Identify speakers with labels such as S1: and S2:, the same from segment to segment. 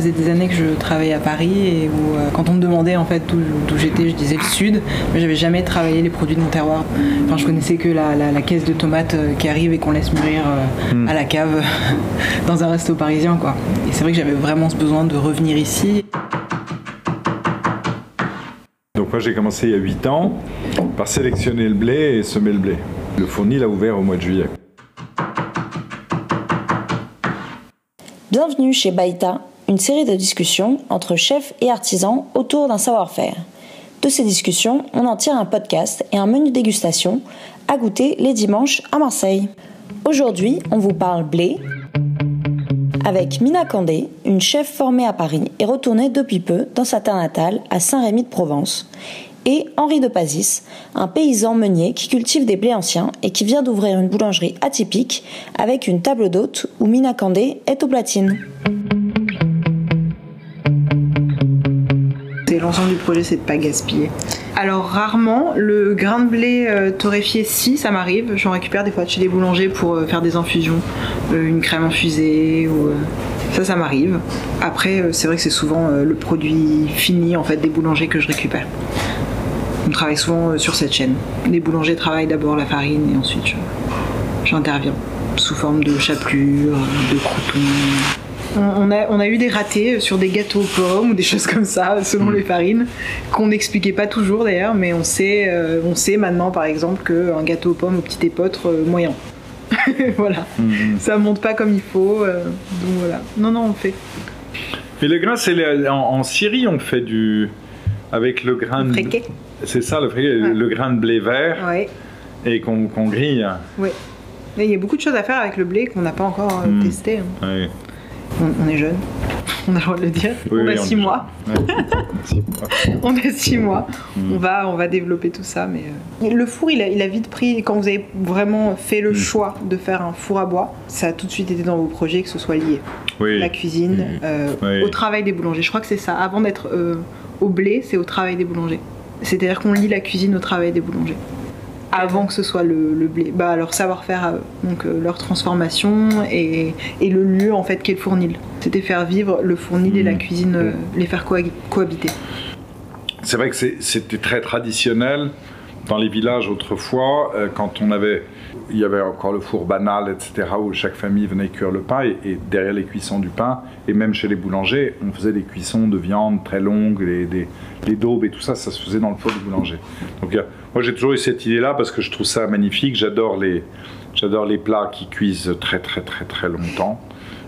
S1: faisait des années que je travaillais à Paris et où euh, quand on me demandait en fait d'où j'étais, je disais le sud, mais j'avais jamais travaillé les produits de mon terroir. Enfin, je connaissais que la, caisse de tomates euh, qui arrive et qu'on laisse mûrir hmm. à la cave dans un resto parisien, quoi. Et c'est vrai que j'avais vraiment ce besoin de revenir ici.
S2: Donc moi j'ai commencé il y a 8 ans par sélectionner le blé et semer le blé. Le fournil a ouvert au mois de juillet.
S3: Bienvenue chez Baïta, une série de discussions entre chefs et artisans autour d'un savoir-faire. De ces discussions, on en tire un podcast et un menu dégustation à goûter les dimanches à Marseille. Aujourd'hui, on vous parle blé avec Mina Candé, une chef formée à Paris et retournée depuis peu dans sa terre natale à Saint-Rémy de Provence, et Henri de Pazis, un paysan meunier qui cultive des blés anciens et qui vient d'ouvrir une boulangerie atypique avec une table d'hôte où Mina Candé est au platine.
S1: L'ensemble du projet, c'est de pas gaspiller. Alors rarement, le grain de blé euh, torréfié, si ça m'arrive, j'en récupère des fois chez les boulangers pour euh, faire des infusions, euh, une crème infusée ou ça, ça m'arrive. Après, c'est vrai que c'est souvent le produit fini en fait des boulangers que je récupère. On travaille souvent sur cette chaîne. Les boulangers travaillent d'abord la farine et ensuite j'interviens sous forme de chapelure, de croutons. On a, eu des ratés sur des gâteaux aux pommes ou des choses comme ça, selon mm. les farines, qu'on n'expliquait pas toujours d'ailleurs, mais on sait, euh, on sait maintenant par exemple qu'un gâteau aux pommes au petit épeautre, euh, moyen. voilà, mm. ça monte pas comme il faut, euh, donc voilà. Non, non, on fait.
S2: Et le grain, c'est en, Syrie, on fait du. avec le grain.
S1: de...
S2: C'est ça, le, le grain de blé vert. Et qu'on grille.
S1: Oui. Il y a beaucoup de choses à faire avec le blé qu'on n'a pas encore mm. testé. Hein. On, est jeune, on a le droit de le dire. on, a six mois. on a six mois. Mm. On, va, on va développer tout ça. Mais euh, Le four, il a, vite pris, quand vous avez vraiment fait le mm. choix de faire un four à bois, ça a tout de suite été dans vos projets que ce soit lié. La cuisine, mm. euh, au travail des boulangers. Je crois que c'est ça. Avant d'être euh, au blé, c'est au travail des boulangers. C'est-à-dire qu'on lie la cuisine au travail des boulangers avant que ce soit le, blé. Bah, leur savoir-faire, euh, donc euh, leur transformation et, le lieu en fait qu'est le fournil. C'était faire vivre le fournil et la mmh. cuisine, euh, les faire cohabiter.
S2: C'est vrai que c'était très traditionnel dans les villages autrefois, quand on avait, il y avait encore le four banal, etc., où chaque famille venait cuire le pain, et, derrière les cuissons du pain, et même chez les boulangers, on faisait des cuissons de viande très longues, les, les daubes et tout ça, ça se faisait dans le four du boulanger. Donc moi, j'ai toujours eu cette idée-là parce que je trouve ça magnifique. J'adore les, j'adore les plats qui cuisent très, très, très, très longtemps.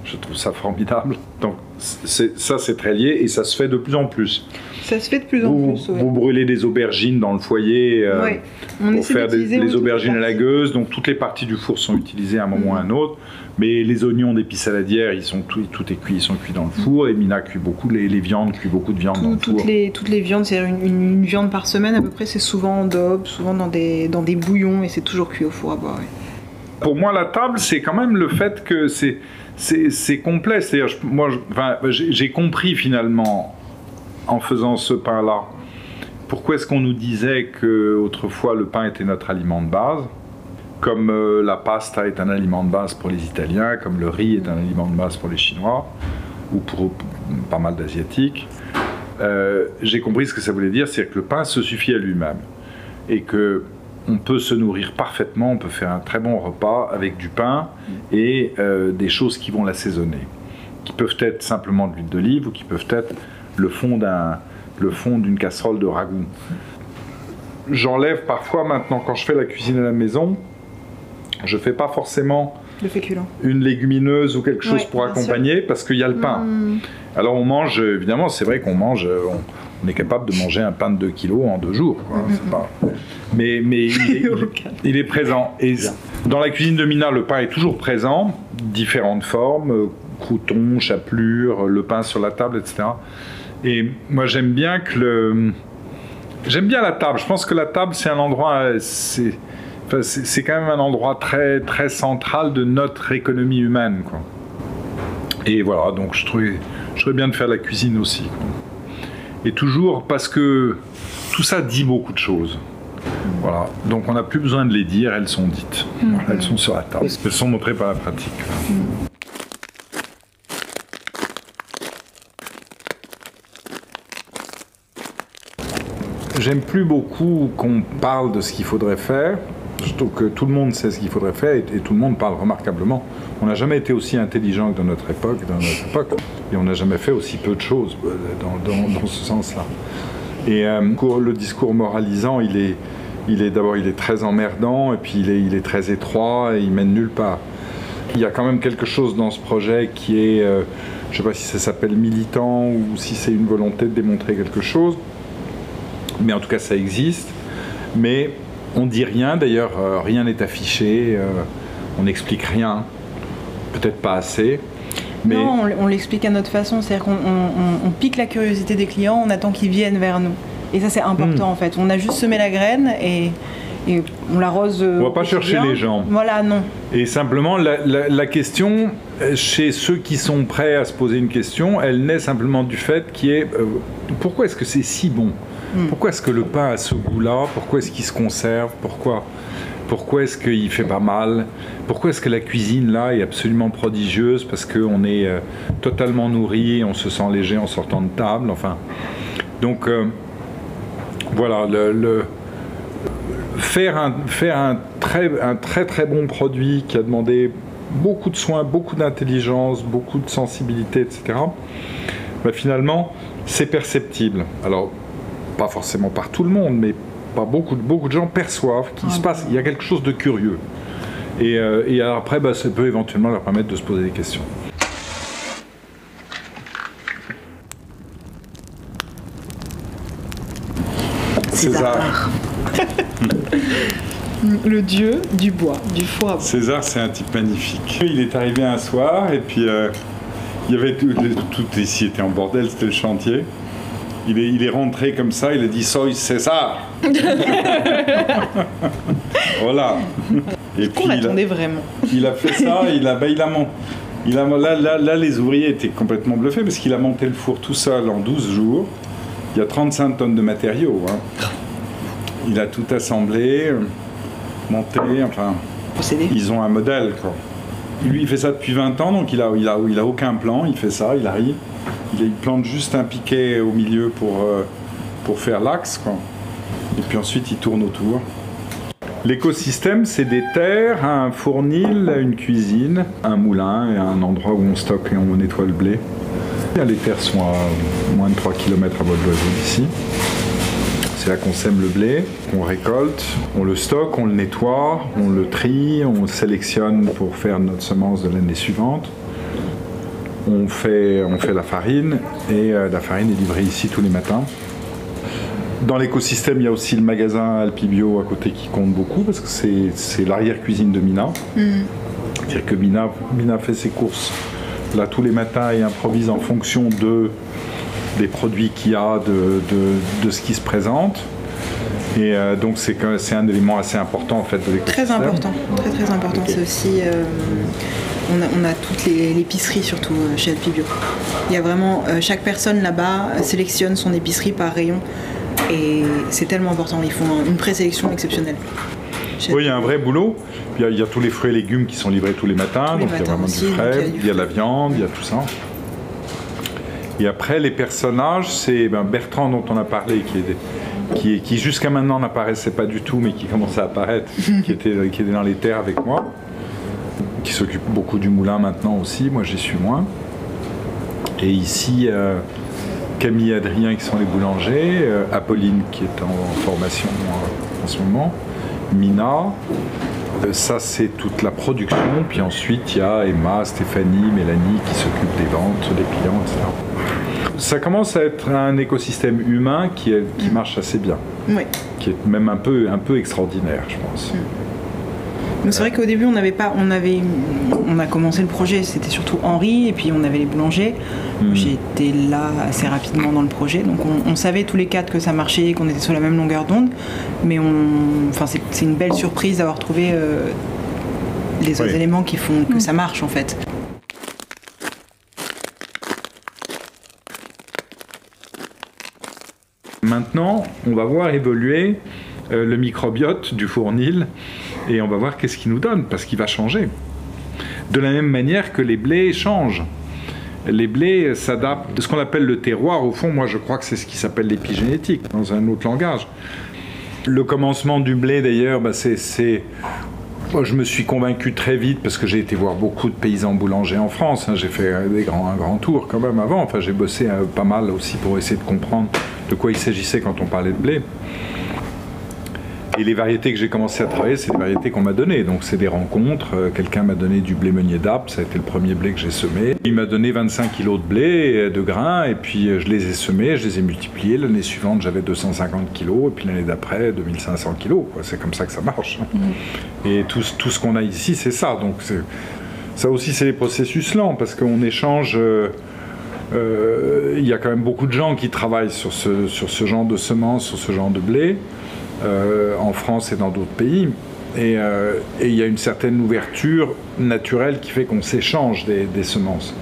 S2: Je trouve ça formidable. Donc, ça, c'est très lié et ça se fait de plus en plus.
S1: Ça se fait de plus en plus.
S2: Vous brûlez des aubergines dans le foyer euh, pour faire des, aubergines à la gueuse. Donc, toutes les parties du four sont utilisées à un moment ou à un autre. Mais les oignons d'épices saladières, ils sont tout, tout est cuit, ils sont cuits dans le four. Et Mina cuit beaucoup les, viandes, cuit beaucoup de viande dans le
S1: toutes
S2: four.
S1: Les, toutes les viandes, c'est une, une, viande par semaine à peu près. C'est souvent en daube, souvent dans des, dans des bouillons, et c'est toujours cuit au four à bois.
S2: Pour moi, la table, c'est quand même le fait que c'est c'est complet. C'est-à-dire, moi, j'ai compris finalement en faisant ce pain-là. Pourquoi est-ce qu'on nous disait que autrefois le pain était notre aliment de base? Comme euh, la pasta est un aliment de base pour les Italiens, comme le riz est un aliment de base pour les Chinois, ou pour pas mal d'Asiatiques, euh, j'ai compris ce que ça voulait dire, c'est que le pain se suffit à lui-même. Et que on peut se nourrir parfaitement, on peut faire un très bon repas avec du pain et euh, des choses qui vont l'assaisonner, qui peuvent être simplement de l'huile d'olive ou qui peuvent être le fond d'un le fond d'une casserole de ragoût. J'enlève parfois maintenant quand je fais la cuisine à la maison, je fais pas forcément une légumineuse ou quelque chose pour accompagner parce qu'il y a le pain. Hmm. Alors on mange, évidemment, c'est vrai qu'on mange, on, est capable de manger un pain de 2 kilos en deux jours. Mais, mais il, est, présent. Et dans la cuisine de Mina, le pain est toujours présent, différentes formes, euh, croutons, chapelure, le pain sur la table, etc. Et moi j'aime bien que le... J'aime bien la table. Je pense que la table, c'est un endroit. C'est c'est quand même un endroit très, très central de notre économie humaine. Quoi. Et voilà, donc je trouvais, je bien de faire la cuisine aussi. Et toujours parce que tout ça dit beaucoup de choses. Voilà. Donc on n'a plus besoin de les dire, elles sont dites. Mhm. Elles sont sur la table. Elles sont montrées par la pratique. J'aime plus beaucoup qu'on parle de ce qu'il faudrait faire, je trouve que tout le monde sait ce qu'il faudrait faire et, tout le monde parle remarquablement. On n'a jamais été aussi intelligent que dans notre époque, dans notre époque, et on n'a jamais fait aussi peu de choses euh, dans, ce sens-là. Et euh, le discours moralisant, il est, il est d'abord il est très emmerdant et puis il est, il est très étroit et il mène nulle part. Il y a quand même quelque chose dans ce projet qui est, euh, je ne sais pas si ça s'appelle militant ou si c'est une volonté de démontrer quelque chose, mais en tout cas ça existe. Mais on dit rien, d'ailleurs euh, rien n'est affiché, euh, on n'explique rien, peut-être pas assez. Mais
S1: Non, on, l'explique à notre façon, c'est-à-dire qu'on on- on- on pique la curiosité des clients, on attend qu'ils viennent vers nous. Et ça, c'est important
S2: Hmm.
S1: en fait. On a juste semé la graine et, et on l'arrose. euh,
S2: On va
S1: au
S2: pas chercher les gens.
S1: Voilà, non.
S2: Et simplement, la, la- la question, chez ceux qui sont prêts à se poser une question, elle naît simplement du fait qui est euh, pourquoi est-ce que c'est si bon? Pourquoi est-ce que le pain a ce goût-là? Pourquoi est-ce qu'il se conserve? Pourquoi? Pourquoi est-ce qu'il fait pas mal? Pourquoi est-ce que la cuisine là est absolument prodigieuse Parce qu'on est euh, totalement nourri, on se sent léger en sortant de table? Enfin, donc euh, voilà, le, faire, un, faire un, très, un très très bon produit qui a demandé beaucoup de soins, beaucoup d'intelligence, beaucoup de sensibilité, etc. bah, finalement, c'est perceptible. Alors, pas forcément par tout le monde, mais par beaucoup, de- beaucoup de gens perçoivent qu'il se passe, il y a quelque chose de curieux. Et, euh, et après, bah, ça peut éventuellement leur permettre de se poser des questions. César.
S1: Le dieu du bois, du foie.
S2: César, c'est un type magnifique. Il est arrivé un soir et puis euh, il y avait tout, tout ici était en bordel, c'était le chantier. Il est, il est rentré comme ça, il a dit Soy César. voilà. Et puis
S1: On
S2: il a,
S1: vraiment.
S2: il a fait ça, il a, bah, il a mon- il a, là, là, là, les ouvriers étaient complètement bluffés parce qu'il a monté le four tout seul en 12 jours. Il y a 35 tonnes de matériaux. hein. Il a tout assemblé, monté, enfin.
S1: Procédé.
S2: Ils ont un modèle, quoi. Lui, il fait ça depuis 20 ans, donc il a, il a, il a aucun plan. Il fait ça, il arrive. Il, plante juste un piquet au milieu pour, euh, faire l'axe. Et puis ensuite, il tourne autour. L'écosystème, c'est des terres, un fournil, une cuisine, un moulin et un endroit où on stocke et on nettoie le blé. Les terres sont à moins de 3 km à vol d'oiseau d'ici. C'est là qu'on sème le blé, qu'on récolte, on le stocke, on le nettoie, on le trie, on le sélectionne pour faire notre semence de l'année suivante. On fait, on fait la farine et euh, la farine est livrée ici tous les matins. Dans l'écosystème, il y a aussi le magasin Alpibio à côté qui compte beaucoup parce que c'est l'arrière-cuisine de Mina. C'est-à-dire que Mina, Mina fait ses courses là tous les matins et improvise en fonction de, des produits qu'il y a, de, de- de ce qui se présente. Et euh, donc c'est un élément assez important en fait de l'écosystème.
S1: Très important, très très important. C'est aussi, euh, on, a, on a toutes les l'épicerie surtout euh, chez Alpibio. Il y a vraiment, euh, chaque personne là-bas euh, sélectionne son épicerie par rayon et c'est tellement important. Ils font un- une présélection exceptionnelle. Chez
S2: Oui, il y a un vrai boulot. Il y, a, il y a tous les fruits et légumes qui sont livrés tous les matins,
S1: Tous les
S2: donc il y a vraiment
S1: aussi,
S2: du frais,
S1: il y a du
S2: il y a de la viande, il y a tout ça. Et après, les personnages, c'est ben, Bertrand dont on a parlé, qui, est, qui, jusqu'à maintenant n'apparaissait pas du tout, mais qui commençait à apparaître, qui, était, qui était dans les terres avec moi, qui s'occupe beaucoup du moulin maintenant aussi, moi j'y suis moins. Et ici, euh, Camille et Adrien qui sont les boulangers, euh, Apolline qui est en, formation euh, en ce moment, Mina, ça c'est toute la production, puis ensuite il y a Emma, Stéphanie, Mélanie qui s'occupent des ventes, des clients, etc. Ça commence à être un écosystème humain qui, est- qui marche assez bien,
S1: Oui.
S2: qui est même un peu, un peu extraordinaire, je pense.
S1: Donc c'est vrai qu'au début on n'avait pas, on avait, on a commencé le projet, c'était surtout Henri et puis on avait les boulangers.
S2: Hmm.
S1: J'ai été là assez rapidement dans le projet, donc on, on savait tous les quatre que ça marchait, qu'on était sur la même longueur d'onde, mais on, enfin c'est une belle surprise d'avoir trouvé euh, les autres
S2: Oui.
S1: éléments qui font que ça marche en fait.
S2: Maintenant, on va voir évoluer euh, le microbiote du fournil et on va voir qu'est-ce qu'il nous donne, parce qu'il va changer. De la même manière que les blés changent. les blés s'adaptent. Ce qu'on appelle le terroir, au fond, moi je crois que c'est ce qui s'appelle l'épigénétique, dans un autre langage. Le commencement du blé, d'ailleurs, bah, c'est. Je me suis convaincu très vite parce que j'ai été voir beaucoup de paysans boulangers en France. Hein. J'ai fait des grands, un grand tour quand même avant. Enfin, j'ai bossé euh, pas mal aussi pour essayer de comprendre de quoi il s'agissait quand on parlait de blé. Et les variétés que j'ai commencé à travailler, c'est des variétés qu'on m'a données. Donc c'est des rencontres. Euh, quelqu'un m'a donné du blé meunier d'Apt, ça a été le premier blé que j'ai semé. Il m'a donné 25 kilos de blé, euh, de grains, et puis euh, je les ai semés, je les ai multipliés. L'année suivante, j'avais 250 kilos, et puis l'année d'après, 2500 kilos. C'est comme ça que ça marche. Mm. Et tout, tout ce qu'on a ici, c'est ça. Donc ça aussi, c'est des processus lents, parce qu'on échange. il y a quand même beaucoup de gens qui travaillent sur ce, sur ce genre de semences, sur ce genre de blé. Euh, en France et dans d'autres pays. Euh, et il y a une certaine ouverture naturelle qui fait qu'on s'échange des, semences.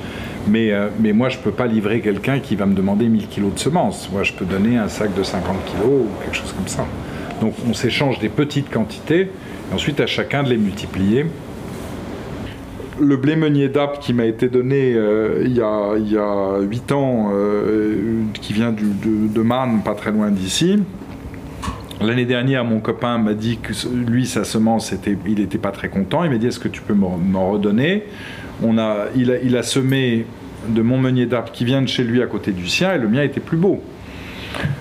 S2: Mais, euh, mais, moi, je ne peux pas livrer quelqu'un qui va me demander 1000 kilos de semences. Moi, je peux donner un sac de 50 kilos ou quelque chose comme ça. Donc, on s'échange des petites quantités, et ensuite à chacun de les multiplier. Le blé meunier d'Apt qui m'a été donné il, y a, il, y a, 8 ans, qui vient de, de Marne, pas très loin d'ici, L'année dernière, mon copain m'a dit que lui, sa semence, il n'était pas très content. Il m'a dit Est-ce que tu peux m'en redonner? On a, il, a, il a semé de mon meunier d'arbre qui vient de chez lui à côté du sien et le mien était plus beau.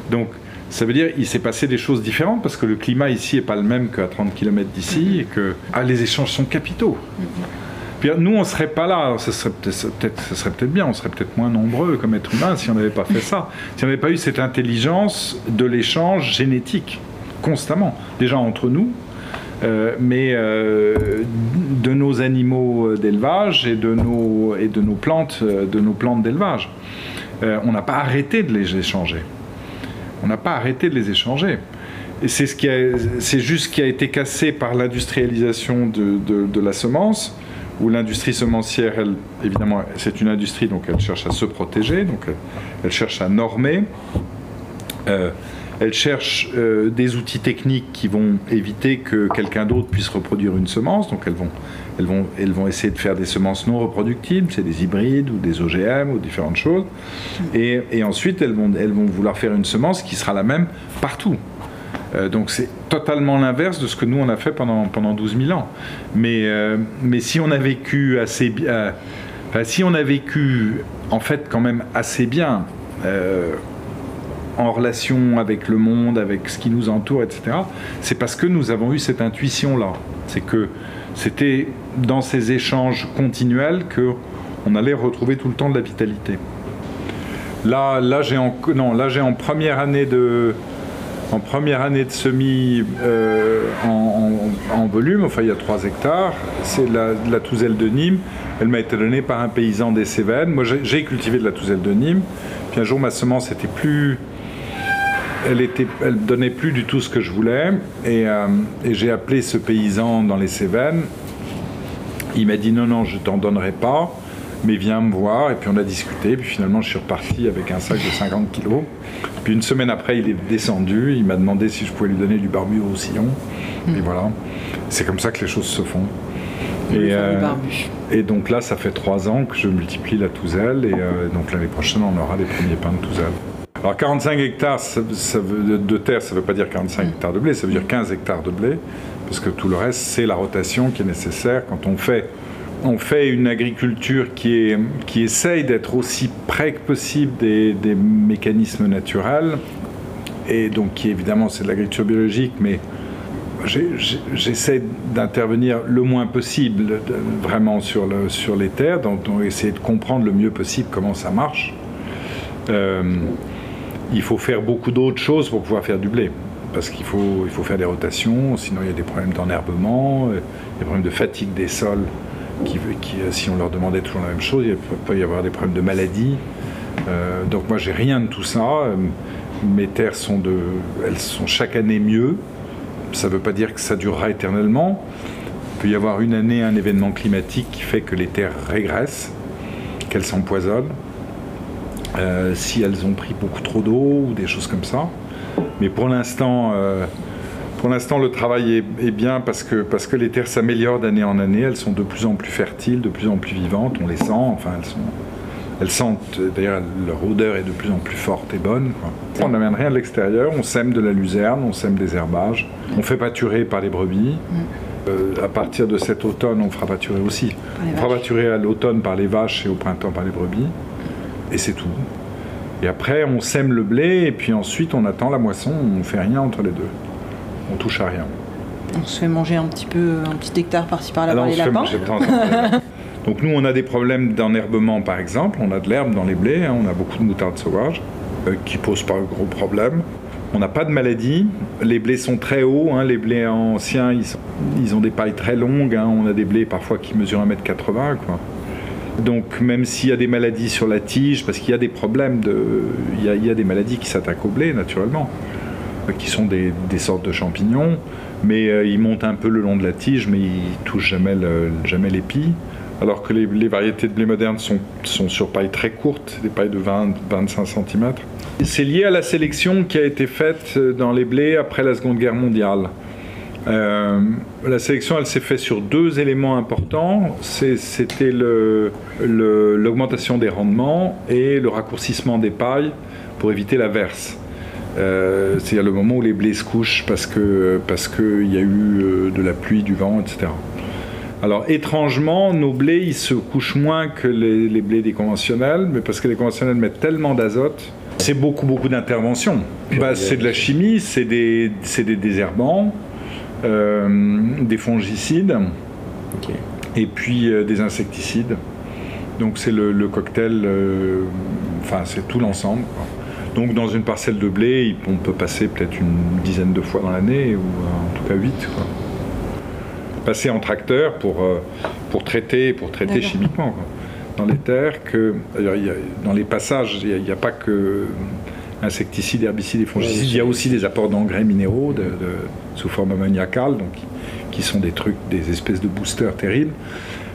S2: Donc, ça veut dire qu'il s'est passé des choses différentes parce que le climat ici n'est pas le même qu'à 30 km d'ici et que ah, les échanges sont capitaux. Puis, nous, on ne serait pas là. Ce serait peut-être serait peut bien, on serait peut-être moins nombreux comme être humain si on n'avait pas fait ça. Si on n'avait pas eu cette intelligence de l'échange génétique constamment, déjà entre nous, euh, mais euh, de nos animaux d'élevage et de nos, et de nos plantes euh, de nos plantes d'élevage. on n'a pas arrêté de les échanger. On n'a pas arrêté de les échanger. C'est ce qui c'est juste ce qui a été cassé par l'industrialisation de, de, la semence, où l'industrie semencière, elle, évidemment, c'est une industrie, donc elle cherche à se protéger, donc elle, cherche à normer. Elle cherche euh, des outils techniques qui vont éviter que quelqu'un d'autre puisse reproduire une semence. Donc elles vont, elles, vont, elles vont essayer de faire des semences non reproductibles, c'est des hybrides ou des OGM ou différentes choses. Et, ensuite, elles vont, elles vont vouloir faire une semence qui sera la même partout. Euh, donc c'est totalement l'inverse de ce que nous on a fait pendant, pendant 12 000 ans. Mais, euh, mais si on a vécu assez bien, si on a vécu en fait quand même assez bien, en relation avec le monde, avec ce qui nous entoure, etc., c'est parce que nous avons eu cette intuition-là. C'est que c'était dans ces échanges continuels que on allait retrouver tout le temps de la vitalité. Là, là j'ai en, non, là j'ai en première année de, en première année de semis euh, en, volume, enfin il y a 3 hectares, c'est la, la touzelle de Nîmes. Elle m'a été donnée par un paysan des Cévennes. Moi j'ai cultivé de la touzelle de Nîmes. Puis un jour ma semence était plus, elle, était, elle donnait plus du tout ce que je voulais. Euh, et, j'ai appelé ce paysan dans les Cévennes. Il m'a dit non, non, je t'en donnerai pas, mais viens me voir. Et puis on a discuté. Puis finalement, je suis reparti avec un sac de 50 kilos. Puis une semaine après, il est descendu. Il m'a demandé si je pouvais lui donner du barbu au sillon. Et hmm. voilà. C'est comme ça que les choses se font. Et, euh, et, donc là, ça fait trois ans que je multiplie la touzelle. Et euh, donc l'année prochaine, on aura les premiers pains de touzelle. Alors 45 hectares de terre, ça ne veut pas dire 45 hectares de blé, ça veut dire 15 hectares de blé, parce que tout le reste, c'est la rotation qui est nécessaire quand on fait, on fait une agriculture qui, est, qui essaye d'être aussi près que possible des, mécanismes naturels, et donc qui évidemment c'est de l'agriculture biologique, mais j'essaie d'intervenir le moins possible vraiment sur, le, sur les terres, donc, essayer de comprendre le mieux possible comment ça marche. Euh, il faut faire beaucoup d'autres choses pour pouvoir faire du blé. Parce qu'il faut, faire des rotations, sinon il y a des problèmes d'enherbement, euh, des problèmes de fatigue des sols, euh, si on leur demandait toujours la même chose, il peut y avoir des problèmes de maladie. Euh, donc moi j'ai rien de tout ça. Mes terres sont, de, elles sont chaque année mieux. Ça ne veut pas dire que ça durera éternellement. Il peut y avoir une année un événement climatique qui fait que les terres régressent, qu'elles s'empoisonnent. Euh, si elles ont pris beaucoup trop d'eau ou des choses comme ça. Mais pour l'instant, euh, pour l'instant, le travail est, bien parce que, parce que les terres s'améliorent d'année en année. Elles sont de plus en plus fertiles, de plus en plus vivantes. On les sent. Enfin, elles sont, elles sentent, d'ailleurs leur odeur est de plus en plus forte et bonne. On n'amène rien de l'extérieur, on sème de la luzerne, on sème des herbages, on fait pâturer par les brebis. Euh, à partir de cet automne, on fera pâturer aussi. On fera pâturer à l'automne par les vaches et au printemps par les brebis. Et c'est tout. Et après, on sème le blé et puis ensuite, on attend la moisson. On fait rien entre les deux. On touche à rien.
S1: On se fait manger un petit peu, un petit hectare par-ci par-là par les lapins.
S2: Donc nous, on a des problèmes d'enherbement, par exemple. On a de l'herbe dans les blés. Hein. On a beaucoup de moutarde sauvage euh, qui posent pas de gros problèmes. On n'a pas de maladie. Les blés sont très hauts. Hein. Les blés anciens, ils, ont des pailles très longues. Hein. On a des blés parfois qui mesurent 1m80. Quoi. Donc même s'il y a des maladies sur la tige, parce qu'il y a des problèmes, il, y a, des maladies qui s'attaquent au blé naturellement, euh, qui sont des, sortes de champignons, mais euh, ils montent un peu le long de la tige, mais ils touchent jamais, jamais l'épi. Alors que les, variétés de blé modernes sont, sont, sur paille très courte, des pailles de 20-25 cm. C'est lié à la sélection qui a été faite dans les blés après la Seconde Guerre mondiale. Euh, la sélection, elle s'est faite sur deux éléments importants. C'était l'augmentation des rendements et le raccourcissement des pailles pour éviter la verse. Euh, C'est-à-dire le moment où les blés se couchent parce qu'il parce que y a eu euh, de la pluie, du vent, etc. Alors étrangement, nos blés, ils se couchent moins que les, les blés des conventionnels, mais parce que les conventionnels mettent tellement d'azote, c'est beaucoup, beaucoup d'interventions. Bah, c'est de la chimie, c'est des, des désherbants, des fongicides et puis euh, des insecticides. Donc c'est le, cocktail, euh, enfin c'est tout l'ensemble. Donc dans une parcelle de blé, on peut passer peut-être une dizaine de fois dans l'année, ou en tout cas huit. Passer en tracteur pour, pour traiter, pour traiter chimiquement dans les terres. Que, dans les passages, il n'y a, pas que insecticides, herbicides et fongicides. Il y a aussi des apports d'engrais minéraux de, sous forme ammoniacale, donc, qui sont des trucs, des espèces de boosters terribles,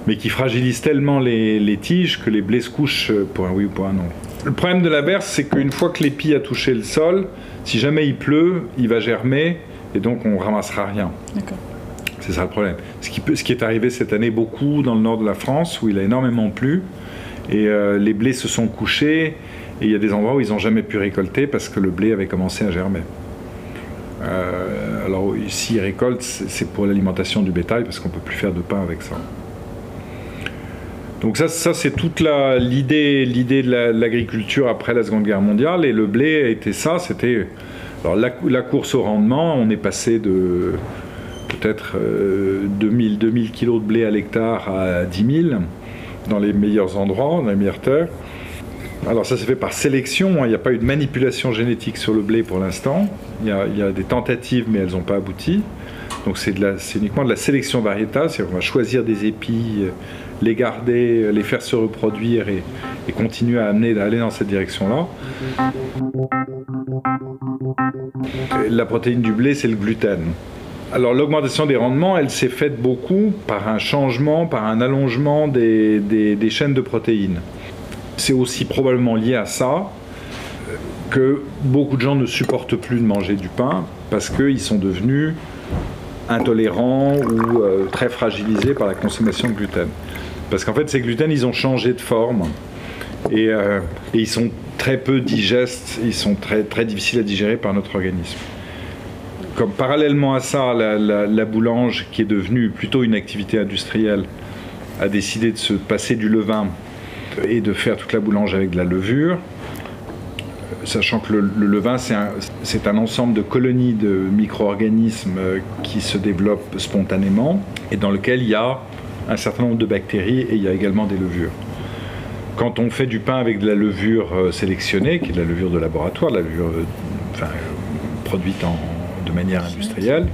S2: mais qui fragilisent tellement les, tiges que les blés se couchent pour un oui ou pour un non. Le problème de la verse, c'est qu'une fois que l'épi a touché le sol, si jamais il pleut, il va germer et donc on ramassera rien. C'est ça le problème. Ce qui, ce qui, est arrivé cette année beaucoup dans le nord de la France, où il a énormément plu, et euh, les blés se sont couchés, et il y a des endroits où ils n'ont jamais pu récolter parce que le blé avait commencé à germer. Euh, alors ici, ils récoltent, c'est pour l'alimentation du bétail parce qu'on ne peut plus faire de pain avec ça. Donc ça, ça c'est toute l'idée, de l'agriculture après la Seconde Guerre mondiale. Et le blé été ça. C'était la, course au rendement. On est passé de peut-être 2000, 2000 kilos de blé à l'hectare à 10 000 dans les meilleurs endroits, dans les meilleures terres. Alors ça s'est fait par sélection, hein. il n'y a pas eu de manipulation génétique sur le blé pour l'instant. Il, y a des tentatives mais elles n'ont pas abouti. Donc c'est uniquement de la sélection variétale, c'est-à-dire qu'on va choisir des épis, euh, les garder, euh, les faire se reproduire et, continuer à amener, à aller dans cette direction-là. La protéine du blé, c'est le gluten. Alors l'augmentation des rendements, elle s'est faite beaucoup par un changement, par un allongement des chaînes de protéines. C'est aussi probablement lié à ça que beaucoup de gens ne supportent plus de manger du pain parce qu'ils sont devenus intolérants ou euh, très fragilisés par la consommation de gluten. Parce qu'en fait, ces gluten, ils ont changé de forme et, euh, ils sont très peu digestes, ils sont très, très difficiles à digérer par notre organisme. Comme parallèlement à ça, la boulange, qui est devenue plutôt une activité industrielle, a décidé de se passer du levain et de faire toute la boulange avec de la levure, sachant que le, levain, c'est un, ensemble de colonies de micro-organismes qui se développent spontanément et dans lequel il y a un certain nombre de bactéries et il y a également des levures. Quand on fait du pain avec de la levure euh, sélectionnée, qui est de la levure de laboratoire, de la levure euh, produite de manière industrielle,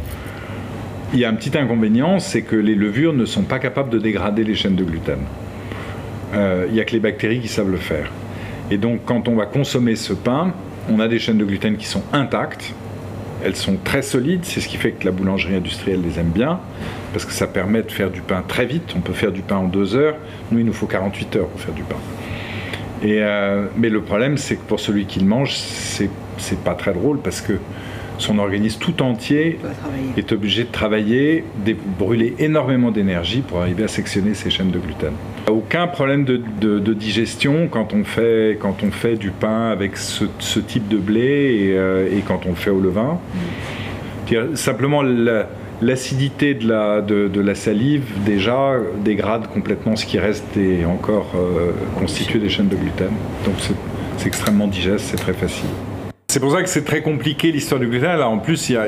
S2: il y a un petit inconvénient, c'est que les levures ne sont pas capables de dégrader les chaînes de gluten. Euh, il n'y a que les bactéries qui savent le faire. Et donc quand on va consommer ce pain, on a des chaînes de gluten qui sont intactes, elles sont très solides, c'est ce qui fait que la boulangerie industrielle les aime bien, parce que ça permet de faire du pain très vite, on peut faire du pain en deux heures, nous il nous faut 48 heures pour faire du pain. Et, euh, mais le problème c'est que pour celui qui le mange, c'est, c'est pas très drôle, parce que son organisme tout entier est obligé de travailler, de brûler énormément d'énergie pour arriver à sectionner ces chaînes de gluten. Aucun problème de, digestion quand on, fait, quand on fait du pain avec ce, type de blé et, euh, et quand on le fait au levain. Simplement, la- l'acidité de la, de, la salive déjà dégrade complètement ce qui reste et encore euh, constitué des chaînes de gluten. Donc c'est extrêmement digeste, c'est très facile. C'est pour ça que c'est très compliqué l'histoire du gluten. Là, en plus, il y a-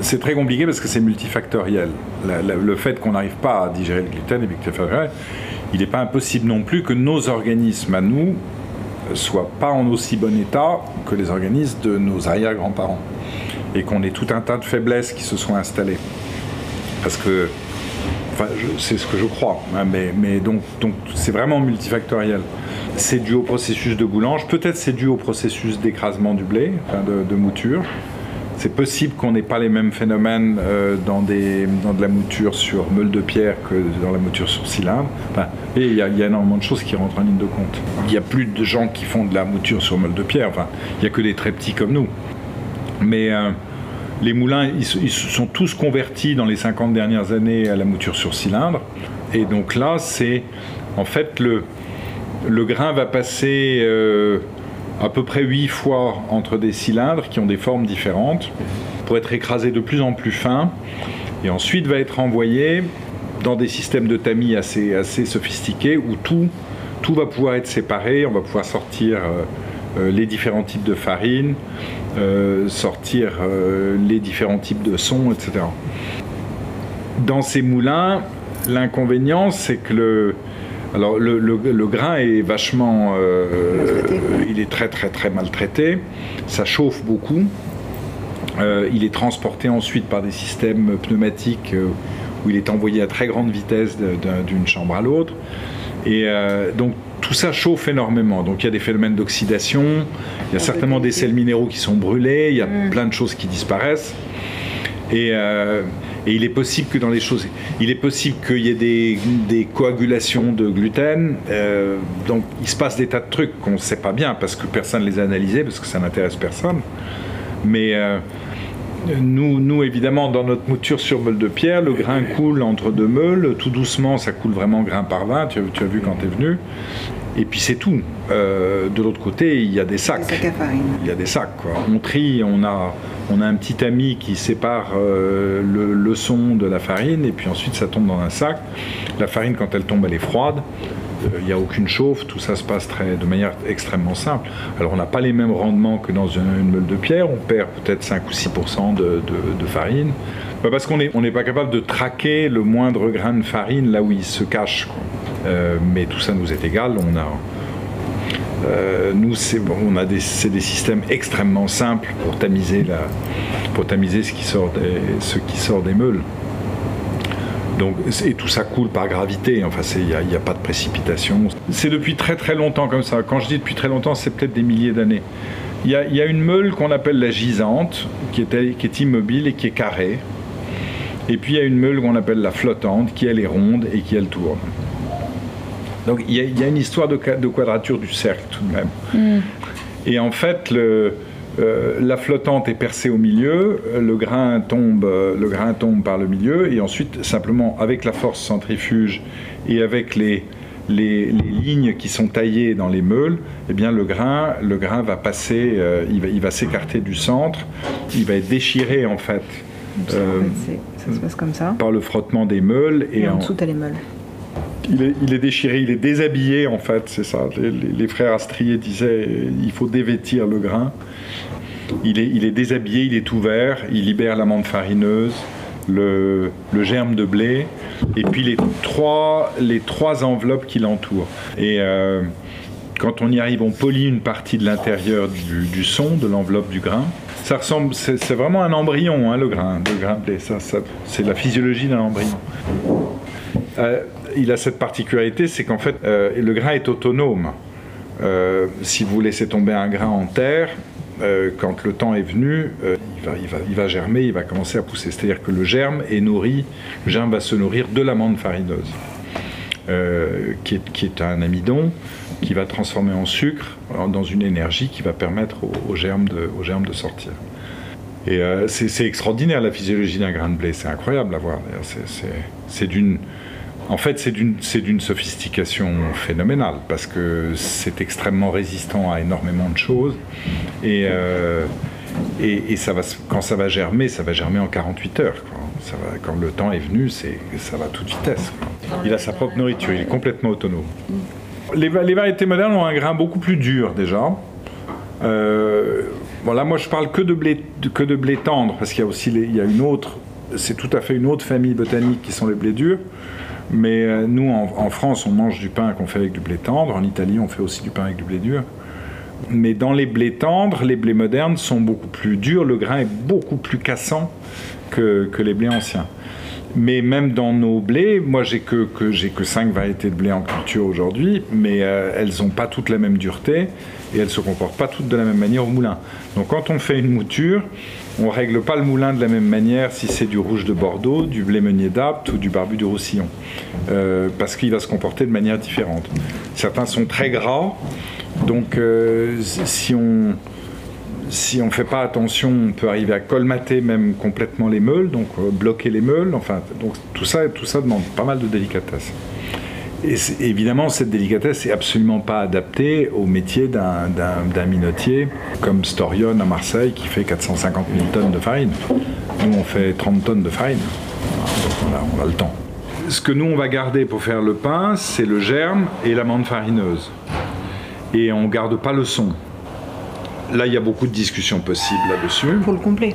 S2: c'est très compliqué parce que c'est multifactoriel. Le fait qu'on n'arrive pas à digérer le gluten est multifactoriel. Il n'est pas impossible non plus que nos organismes à nous soient pas en aussi bon état que les organismes de nos arrière-grands-parents et qu'on ait tout un tas de faiblesses qui se sont installées. Parce que, enfin, c'est ce que je crois, hein, mais, donc, c'est vraiment multifactoriel. C'est dû au processus de boulange, peut-être c'est dû au processus d'écrasement du blé, de mouture. C'est possible qu'on n'ait pas les mêmes phénomènes euh, dans, de la mouture sur meule de pierre que dans la mouture sur cylindre. Enfin, il y, a- y énormément de choses qui rentrent en ligne de compte. Il n'y a plus de gens qui font de la mouture sur meule de pierre. Enfin, il n'y a que des très petits comme nous. Mais euh, les moulins, ils, ils sont tous convertis dans les 50 dernières années à la mouture sur cylindre. Et donc là, c'est en fait le, le grain va passer euh, à peu près 8 fois entre des cylindres qui ont des formes différentes pour être écrasé de plus en plus fin. Et ensuite va être envoyé dans des systèmes de tamis assez, assez sophistiqués où tout, tout va pouvoir être séparé. On va pouvoir sortir euh, euh, les différents types de farine, euh, sortir les différents types de sons, etc. Dans ces moulins, l'inconvénient, c'est que le, alors le, le- le grain est vachement, euh,
S1: Maltraité.
S2: il est très très très maltraité. Ça chauffe beaucoup. Euh, il est transporté ensuite par des systèmes pneumatiques euh, où il est envoyé à très grande vitesse d'une chambre à l'autre. Et euh, donc tout ça chauffe énormément. Donc il y a des phénomènes d'oxydation, il y a certainement des sels minéraux qui sont brûlés, il y a plein de choses qui disparaissent. Et, euh, et il est possible que dans les choses, il est possible qu'il y ait des, coagulations de gluten. euh, donc il se passe des tas de trucs qu'on ne sait pas bien parce que personne ne les a analysés, parce que ça n'intéresse personne. Mais euh, nous, évidemment, dans notre mouture sur meule de pierre, le grain coule entre deux meules, tout doucement, ça coule vraiment grain par grain, tu tu as vu quand tu es venu. Et puis c'est tout. Euh, de l'autre côté, il y a des sacs.
S1: Des sacs à farine.
S2: Il y a des sacs. Quoi. On trie, on a, on a un petit ami qui sépare euh, le, le son de la farine, et puis ensuite ça tombe dans un sac. La farine, quand elle tombe, elle est froide. Euh, Il n'y a aucune chauffe, tout ça se passe très, de manière extrêmement simple. Alors on n'a pas les mêmes rendements que dans une, une meule de pierre, on perd peut-être 5 ou 6 de, de- de farine. Bah, parce qu'on n'est on pas capable de traquer le moindre grain de farine là où il se cache. quoi. Euh, mais tout ça nous est égal, on a, euh, nous, c'est des, des systèmes extrêmement simples pour tamiser, la, pour tamiser ce, qui sort des, ce qui sort des meules. Donc, et tout ça coule par gravité, enfin, il n'y a, a pas de précipitation. C'est depuis très très longtemps comme ça. Quand je dis depuis très longtemps, c'est peut-être des milliers d'années. Il y, y a une meule qu'on appelle la gisante, qui est, qui est immobile et qui est carrée. Et puis il y a une meule qu'on appelle la flottante, qui elle est ronde et qui elle tourne. Donc il y a, il y a une histoire de, qua- de quadrature du cercle tout de même. Et en fait, le, euh, la flottante est percée au milieu, le grain, tombe, le grain tombe par le milieu, et ensuite, simplement, avec la force centrifuge et avec les, les, les lignes qui sont taillées dans les meules, eh bien, le grain, le grain va passer, euh, il va, il va s'écarter du centre, il va être déchiré, en fait,
S1: Ça, en
S2: euh,
S1: fait, c'est- ça se passe comme ça.
S2: par le frottement des meules.
S1: Et, en,
S2: en-
S1: dessous, t'as les meules.
S2: Il est, déchiré, il est déshabillé en fait, c'est ça. Les, frères Astrier disaient il faut dévêtir le grain. Il est, il est déshabillé, il est ouvert, il libère l'amande farineuse, le, germe de blé, et puis les trois, enveloppes qui l'entourent. Et euh, quand on y arrive, on polie une partie de l'intérieur du, son, de l'enveloppe du grain. Ça ressemble, c'est vraiment un embryon, hein, le grain, le grain de blé. Ça- c'est la physiologie d'un embryon. Euh, il a cette particularité, c'est qu'en fait, euh, le grain est autonome. Euh, si vous laissez tomber un grain en terre, euh, quand le temps est venu, il, va, germer, il va commencer à pousser. C'est-à-dire que le germe est nourri, le germe va se nourrir de l'amande farineuse, qui, est, un amidon qui va transformer en sucre dans une énergie qui va permettre au, germe, de, sortir. Et c'est extraordinaire la physiologie d'un grain de blé, c'est incroyable à voir. C'est d'une. En fait, c'est d'une sophistication phénoménale parce que c'est extrêmement résistant à énormément de choses. Et, euh, quand ça va germer, ça va germer en 48 heures. quand le temps est venu, ça va toute vitesse. Il a sa propre nourriture, il est complètement autonome. Les, va- les variétés modernes ont un grain beaucoup plus dur déjà. Euh, moi, je parle que de blé, tendre, parce qu'il y a aussi il y a une autre, c'est tout à fait une autre famille botanique qui sont les blés durs. Mais euh, nous, en, France, on mange du pain qu'on fait avec du blé tendre. En Italie, on fait aussi du pain avec du blé dur. Mais dans les blés tendres, les blés modernes sont beaucoup plus durs. Le grain est beaucoup plus cassant que, que les blés anciens. Mais même dans nos blés, moi j'ai que, que j'ai que 5 variétés de blé en culture aujourd'hui, mais euh, elles n'ont pas toutes la même dureté et elles se comportent pas toutes de la même manière au moulin. Donc quand on fait une mouture, on règle pas le moulin de la même manière si c'est du rouge de Bordeaux, du blé meunier d'Apt ou du barbu du Roussillon, Euh, parce qu'il va se comporter de manière différente. Certains sont très gras, donc euh, si on si ne fait pas attention, on peut arriver à colmater même complètement les meules, donc euh, bloquer les meules. Enfin, tout ça, tout ça demande pas mal de délicatesse. Et évidemment, cette délicatesse n'est absolument pas adaptée au métier d'un- minotier comme Storion à Marseille qui fait 450 000 tonnes de farine. Nous, on fait 30 tonnes de farine. Donc on a, on a le temps. Ce que nous, on va garder pour faire le pain, c'est le germe et l'amande farineuse. Et on garde pas le son. Là, il y a beaucoup de discussions possibles là-dessus.
S1: Pour le complet.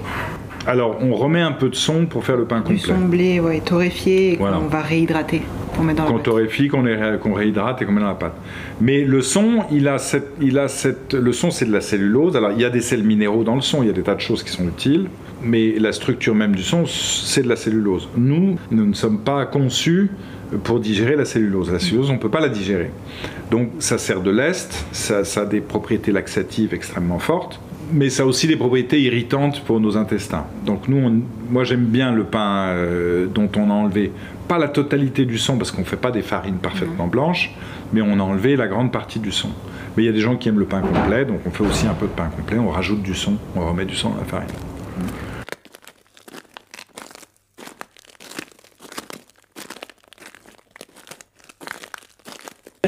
S2: Alors, on remet un peu de son pour faire le pain
S1: Du
S2: complet.
S1: son blé ouais, torréfié et
S2: Voilà.
S1: qu'on va réhydrater pour mettre dans la
S2: Qu'on torréfie, qu'on ré- qu'on réhydrate et qu'on met dans la pâte. Mais le son, il a cette, il a cette, le son, c'est de la cellulose. Alors, il y a des sels minéraux dans le son, il y a des tas de choses qui sont utiles, mais la structure même du son, c'est de la cellulose. Nous, nous ne sommes pas conçus pour digérer la cellulose. La cellulose, on ne peut pas la digérer. Donc, ça sert de lest, ça, ça a des propriétés laxatives extrêmement fortes. Mais ça a aussi des propriétés irritantes pour nos intestins. Donc nous, on- moi j'aime bien le pain euh, dont on a enlevé pas la totalité du son parce qu'on ne fait pas des farines parfaitement blanches, mais on a enlevé la grande partie du son. Mais il y a des gens qui aiment le pain complet, donc on fait aussi un peu de pain complet, on rajoute du son, on remet du son dans la farine.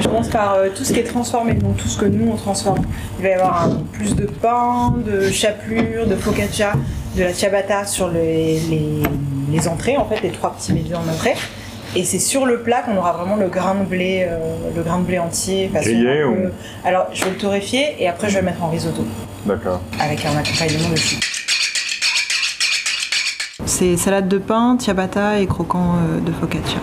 S1: Commence par euh, tout ce qui est transformé, donc tout ce que nous on transforme. Il va y avoir un- plus de pain, de chapelure, de focaccia, de la ciabatta sur les, les- les entrées, en fait, les trois petits médias en entrée. Et c'est sur le plat qu'on aura vraiment le grain de blé, euh, le grain de blé entier. façon
S2: Grillé ou-
S1: Alors, je vais le torréfier et après je vais le mettre en risotto
S2: D'accord.
S1: avec un accompagnement de chou. C'est salade de pain, ciabatta et croquant euh, de focaccia.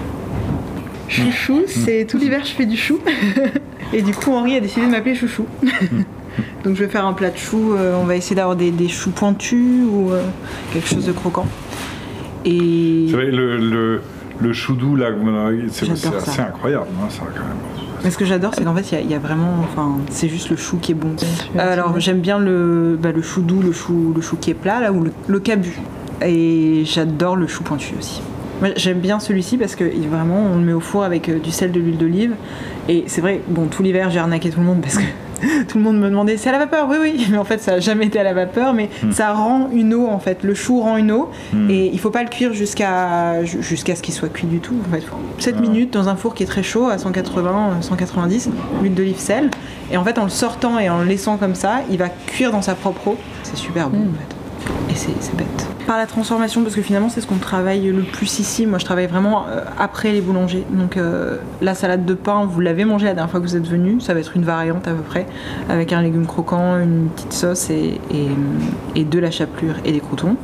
S1: Chouchou, c'est tout l'hiver je fais du chou. et du coup Henri a décidé de m'appeler Chouchou. Donc je vais faire un plat de choux, euh, on va essayer d'avoir des, des choux pointus ou euh, quelque chose de croquant. Et
S2: vrai, le, là, m'en avez- c'est assez incroyable, hein, ça quand même.
S1: Mais ce que j'adore, c'est qu'en fait, il y a- il y, a vraiment. Enfin, c'est juste le chou qui est bon. Euh, alors, j'aime bien le, bah, le chou doux, le chou, le chou qui est plat, là, ou le, le cabu. Et j'adore le chou pointu aussi. J'aime bien celui-ci parce que vraiment, on le met au four avec euh, du sel, de l'huile d'olive. Et c'est vrai, bon, tout l'hiver, j'ai arnaqué tout le monde parce que tout le monde me demandait c'est à la vapeur? Oui oui. Mais en fait ça n'a jamais été à la vapeur mais ça rend une eau en fait. Le chou rend une eau. Et il faut pas le cuire jusqu'à ju- jusqu'à ce qu'il soit cuit du tout en fait. 7 minutes dans un four qui est très chaud à 180 190 huile d'olive sel. Et en fait en le sortant et en le laissant comme ça il va cuire dans sa propre eau. C'est super bon en fait et c'est bête. Par la transformation, parce que finalement c'est ce qu'on travaille le plus ici. Moi je travaille vraiment euh, après les boulangers. Donc euh, la salade de pain, vous l'avez mangée la dernière fois que vous êtes venu. Ça va être une variante à peu près, avec un légume croquant, une petite sauce et, et, et de la chapelure et des croutons.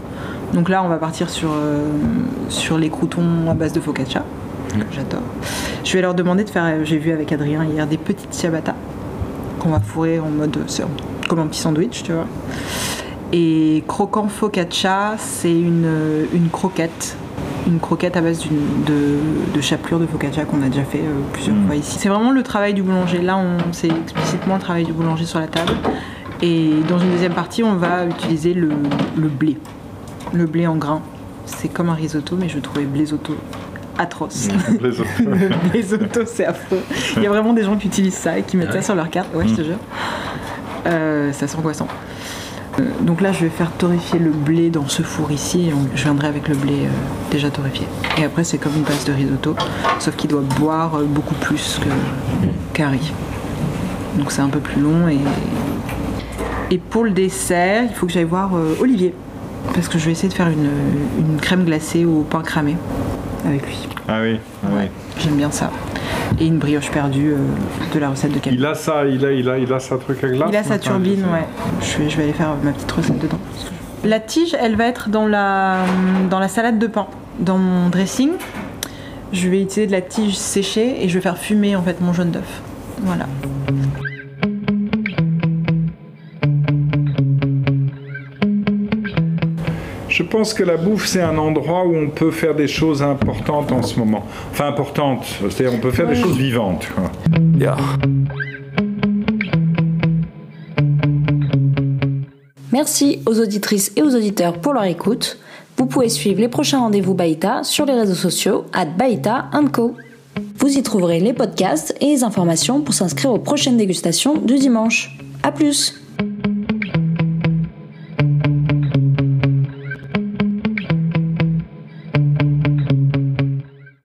S1: Donc là on va partir sur, euh, sur les croutons à base de focaccia, que j'adore. Je vais leur demander de faire, euh, j'ai vu avec Adrien hier, des petites ciabatta qu'on va fourrer en mode comme un petit sandwich, tu vois. Et croquant focaccia, c'est une, une croquette. Une croquette à base de, de chapelure de focaccia qu'on a déjà fait euh, plusieurs
S2: Mm.
S1: fois ici. C'est vraiment le travail du boulanger. Là, on, c'est explicitement le travail du boulanger sur la table. Et dans une deuxième partie, on va utiliser le, le blé. Le blé en grains. C'est comme un risotto, mais je trouvais blésotto atroce.
S2: Les autres.
S1: Le blésotto, c'est affreux. Il y a vraiment des gens qui utilisent ça et qui mettent ça sur leur carte. Ouais, je te jure. Euh, assez angoissant. Euh, donc là, je vais faire torréfier le blé dans ce four ici. Et je viendrai avec le blé euh, déjà torréfié. Et après, c'est comme une base de risotto, sauf qu'il doit boire euh, beaucoup plus que qu'un riz. Donc c'est un peu plus long. Et, pour le dessert, il faut que j'aille voir Olivier. Parce que je vais essayer de faire une crème glacée au pain cramé avec lui.
S2: Ah oui, ah oui.
S1: J'aime bien ça. Et une brioche perdue euh, de la recette de Camille.
S2: Il a ça, il a, il a, il a sa truc à glace.
S1: Il a sa
S2: maintenant,
S1: turbine, ouais. Je vais, je vais aller faire ma petite recette dedans. La tige, elle va être dans la, dans la salade de pain, dans mon dressing. Je vais utiliser de la tige séchée et je vais faire fumer en fait mon jaune d'œuf. Voilà.
S2: Pense que la bouffe, c'est un endroit où on peut faire des choses importantes en ce moment. Enfin, importantes, c'est-à-dire on peut faire des choses vivantes. quoi.
S4: Yeah.
S3: Merci aux auditrices et aux auditeurs pour leur écoute. Vous pouvez suivre les prochains rendez-vous Baïta sur les réseaux sociaux at Baïta Co. Vous y trouverez les podcasts et les informations pour s'inscrire aux prochaines dégustations du dimanche. A plus